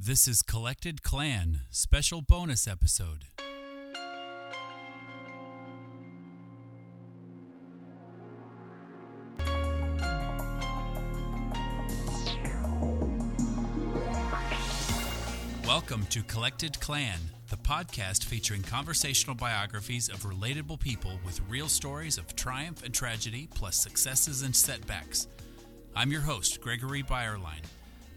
This is Collected Clan, special bonus episode. Welcome to Collected Clan, the podcast featuring conversational biographies of relatable people with real stories of triumph and tragedy, plus successes and setbacks. I'm your host, Gregory Byerline.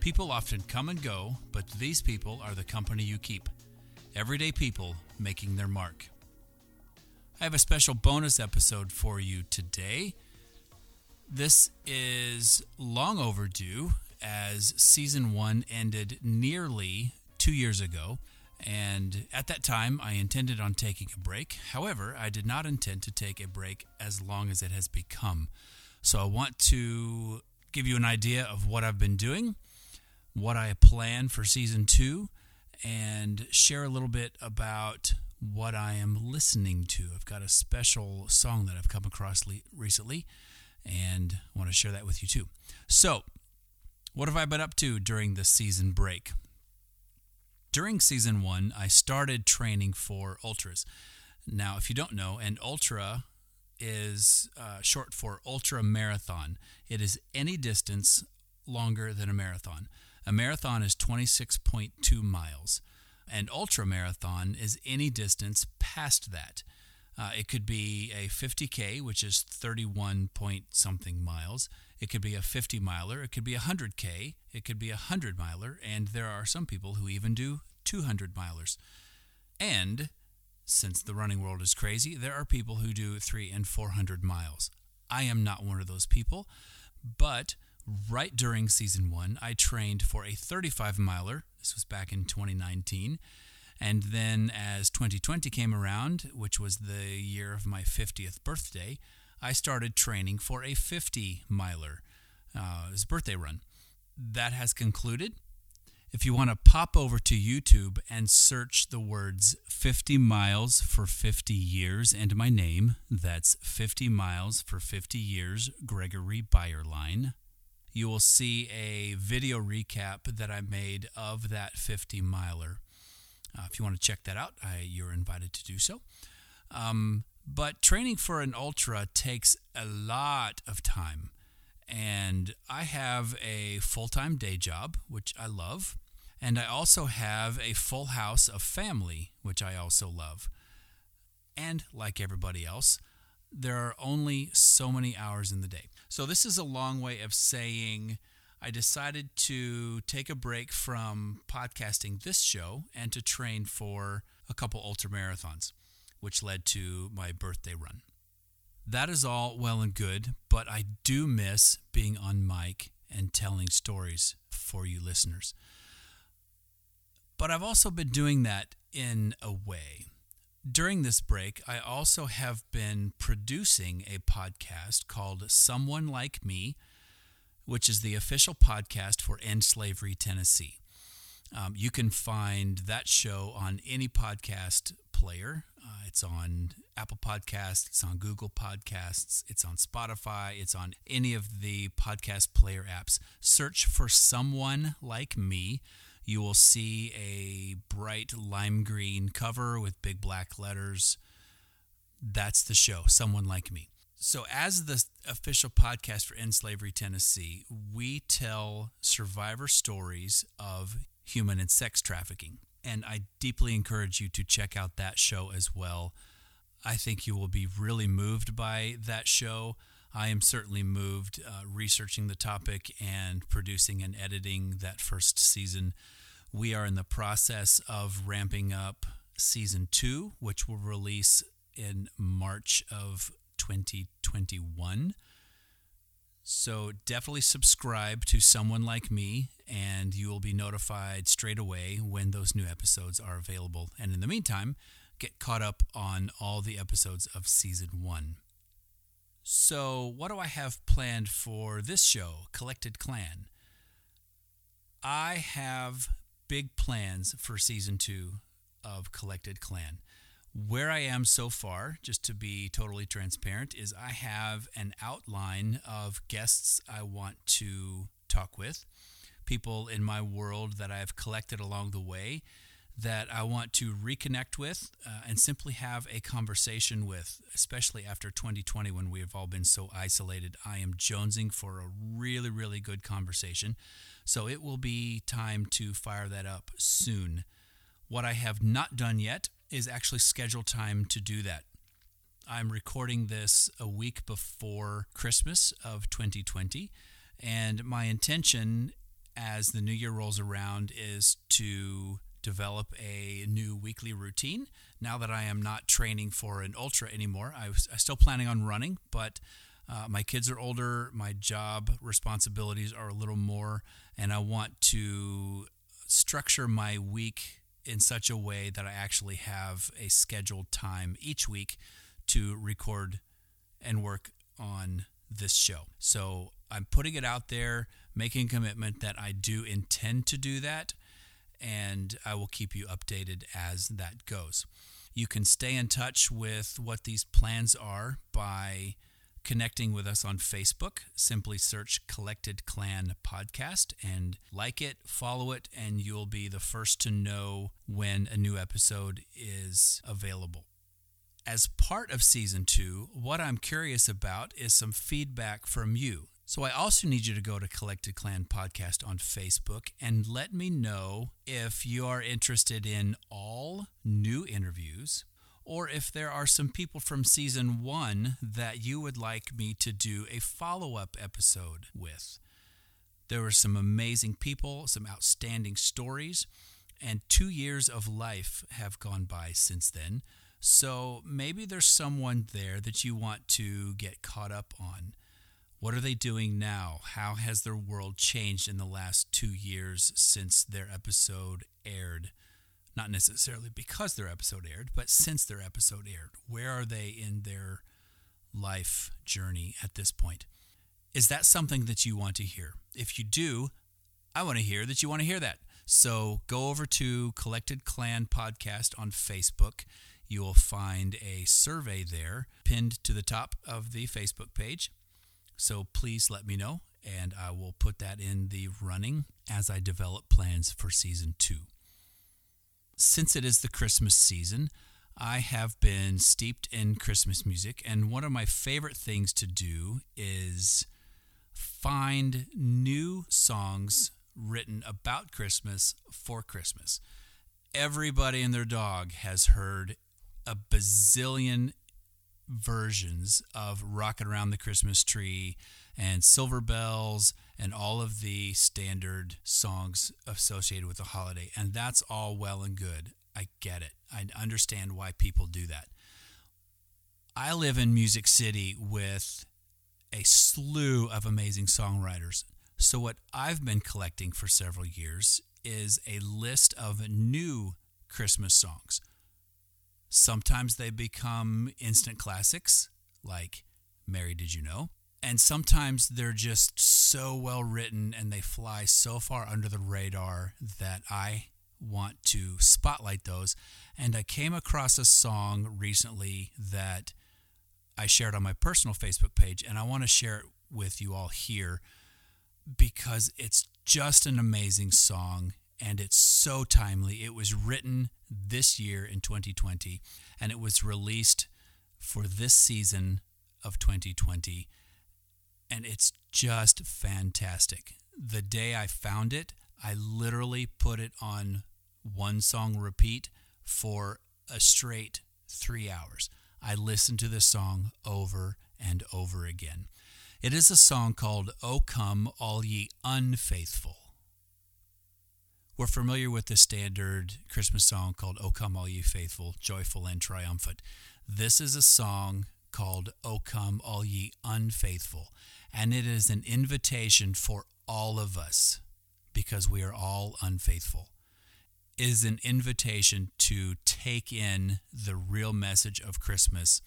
People often come and go, but these people are the company you keep. Everyday people making their mark. I have a special bonus episode for you today. This is long overdue as season one ended nearly two years ago. And at that time, I intended on taking a break. However, I did not intend to take a break as long as it has become. So I want to give you an idea of what I've been doing what I plan for season two and share a little bit about what I am listening to. I've got a special song that I've come across recently and I want to share that with you too. So, what have I been up to during this season break? During season one, I started training for ultras. Now, if you don't know, an ultra is uh, short for ultra marathon. It is any distance longer than a marathon. A marathon is 26.2 miles, and ultra marathon is any distance past that. Uh, it could be a 50K, which is 31 point something miles. It could be a 50 miler. It could be a 100K. It could be a 100 miler. And there are some people who even do 200 milers. And since the running world is crazy, there are people who do three and 400 miles. I am not one of those people, but right during season one, I trained for a 35 miler. This was back in 2019. And then as 2020 came around, which was the year of my 50th birthday, I started training for a 50 miler. Uh, it was a birthday run. That has concluded. If you want to pop over to YouTube and search the words 50 miles for 50 years and my name, that's 50 miles for 50 years, Gregory Byerline you will see a video recap that I made of that 50 miler. Uh, if you want to check that out, I, you're invited to do so. Um, but training for an ultra takes a lot of time. And I have a full time day job, which I love. And I also have a full house of family, which I also love. And like everybody else, there are only so many hours in the day. So, this is a long way of saying I decided to take a break from podcasting this show and to train for a couple ultra marathons, which led to my birthday run. That is all well and good, but I do miss being on mic and telling stories for you listeners. But I've also been doing that in a way. During this break, I also have been producing a podcast called Someone Like Me, which is the official podcast for End Slavery Tennessee. Um, you can find that show on any podcast player. Uh, it's on Apple Podcasts, it's on Google Podcasts, it's on Spotify, it's on any of the podcast player apps. Search for Someone Like Me you will see a bright lime green cover with big black letters. That's the show, Someone Like Me. So, as the official podcast for End Slavery Tennessee, we tell survivor stories of human and sex trafficking. And I deeply encourage you to check out that show as well. I think you will be really moved by that show. I am certainly moved uh, researching the topic and producing and editing that first season. We are in the process of ramping up season two, which will release in March of 2021. So definitely subscribe to someone like me, and you will be notified straight away when those new episodes are available. And in the meantime, get caught up on all the episodes of season one. So, what do I have planned for this show, Collected Clan? I have big plans for season two of Collected Clan. Where I am so far, just to be totally transparent, is I have an outline of guests I want to talk with people in my world that I've collected along the way that I want to reconnect with uh, and simply have a conversation with, especially after 2020 when we have all been so isolated. I am jonesing for a really, really good conversation. So it will be time to fire that up soon. What I have not done yet is actually schedule time to do that. I'm recording this a week before Christmas of 2020, and my intention as the new year rolls around is to develop a new weekly routine. Now that I am not training for an ultra anymore, I was I still planning on running, but uh, my kids are older, my job responsibilities are a little more, and I want to structure my week in such a way that I actually have a scheduled time each week to record and work on this show. So I'm putting it out there, making a commitment that I do intend to do that and I will keep you updated as that goes. You can stay in touch with what these plans are by connecting with us on Facebook. Simply search Collected Clan Podcast and like it, follow it, and you'll be the first to know when a new episode is available. As part of season two, what I'm curious about is some feedback from you. So I also need you to go to Collected Clan Podcast on Facebook and let me know if you are interested in all new interviews or if there are some people from season one that you would like me to do a follow up episode with. There were some amazing people, some outstanding stories, and two years of life have gone by since then. So maybe there's someone there that you want to get caught up on. What are they doing now? How has their world changed in the last two years since their episode aired? Not necessarily because their episode aired, but since their episode aired. Where are they in their life journey at this point? Is that something that you want to hear? If you do, I want to hear that you want to hear that. So go over to Collected Clan Podcast on Facebook. You will find a survey there pinned to the top of the Facebook page. So please let me know, and I will put that in the running as I develop plans for season two. Since it is the Christmas season, I have been steeped in Christmas music, and one of my favorite things to do is find new songs written about Christmas for Christmas. Everybody and their dog has heard a bazillion versions of Rockin' Around the Christmas Tree and Silver Bells and all of the standard songs associated with the holiday. And that's all well and good. I get it. I understand why people do that. I live in Music City with a slew of amazing songwriters. So, what I've been collecting for several years is a list of new Christmas songs Sometimes they become instant classics, like Mary Did You Know? And sometimes they're just so well written and they fly so far under the radar that I want to spotlight those. And I came across a song recently that I shared on my personal Facebook page, and I want to share it with you all here because it's just an amazing song and it's so timely. It was written this year in 2020 and it was released for this season of 2020 and it's just fantastic. The day I found it, I literally put it on one song repeat for a straight 3 hours. I listened to this song over and over again. It is a song called O Come All Ye Unfaithful. We're familiar with the standard Christmas song called O Come All Ye Faithful, Joyful and Triumphant. This is a song called O Come All Ye Unfaithful, and it is an invitation for all of us because we are all unfaithful. It is an invitation to take in the real message of Christmas.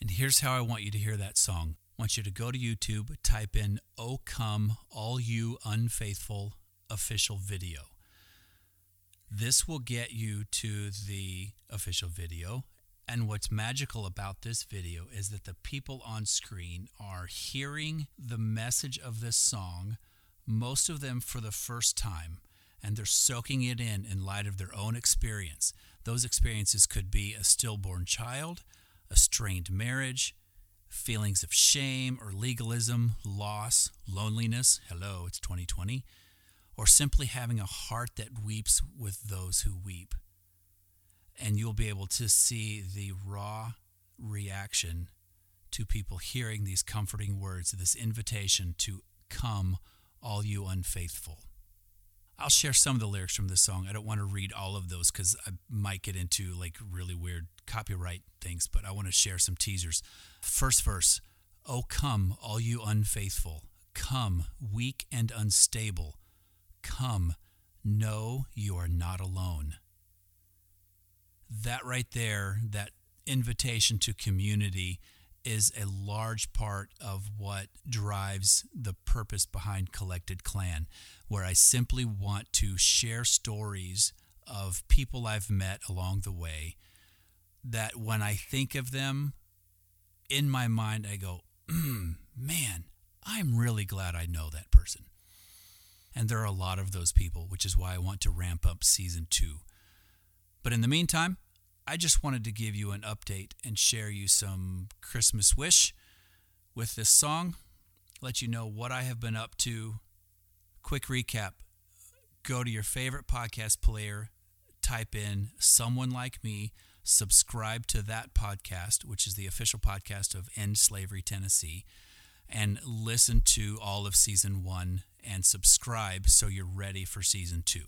And here's how I want you to hear that song. I want you to go to YouTube, type in O Come All You Unfaithful official video. This will get you to the official video. And what's magical about this video is that the people on screen are hearing the message of this song, most of them for the first time, and they're soaking it in in light of their own experience. Those experiences could be a stillborn child, a strained marriage, feelings of shame or legalism, loss, loneliness. Hello, it's 2020. Or simply having a heart that weeps with those who weep. And you'll be able to see the raw reaction to people hearing these comforting words, this invitation to come, all you unfaithful. I'll share some of the lyrics from this song. I don't want to read all of those because I might get into like really weird copyright things, but I want to share some teasers. First verse Oh, come, all you unfaithful. Come, weak and unstable. Come, know you are not alone. That right there, that invitation to community is a large part of what drives the purpose behind Collected Clan, where I simply want to share stories of people I've met along the way that when I think of them, in my mind, I go, mm, man, I'm really glad I know that person. And there are a lot of those people, which is why I want to ramp up season two. But in the meantime, I just wanted to give you an update and share you some Christmas wish with this song, let you know what I have been up to. Quick recap go to your favorite podcast player, type in Someone Like Me, subscribe to that podcast, which is the official podcast of End Slavery Tennessee, and listen to all of season one and subscribe so you're ready for season two.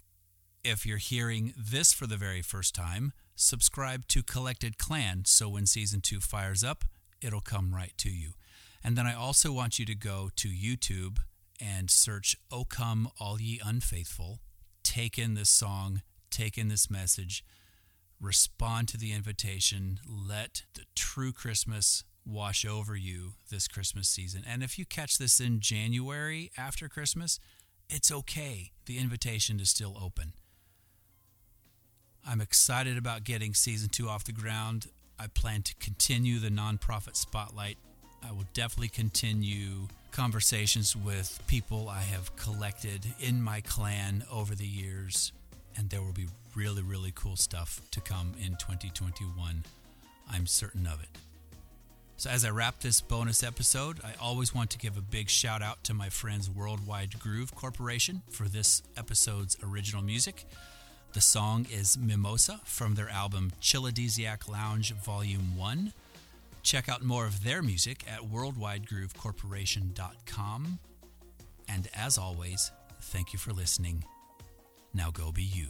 If you're hearing this for the very first time, subscribe to Collected Clan so when season two fires up, it'll come right to you. And then I also want you to go to YouTube and search O Come All Ye Unfaithful. Take in this song, take in this message, respond to the invitation. Let the true Christmas wash over you this Christmas season. And if you catch this in January after Christmas, it's okay. The invitation is still open. I'm excited about getting season two off the ground. I plan to continue the nonprofit spotlight. I will definitely continue conversations with people I have collected in my clan over the years, and there will be really, really cool stuff to come in 2021. I'm certain of it. So, as I wrap this bonus episode, I always want to give a big shout out to my friends Worldwide Groove Corporation for this episode's original music. The song is Mimosa from their album Chilladesiac Lounge Volume 1. Check out more of their music at worldwidegroovecorporation.com. And as always, thank you for listening. Now go be you.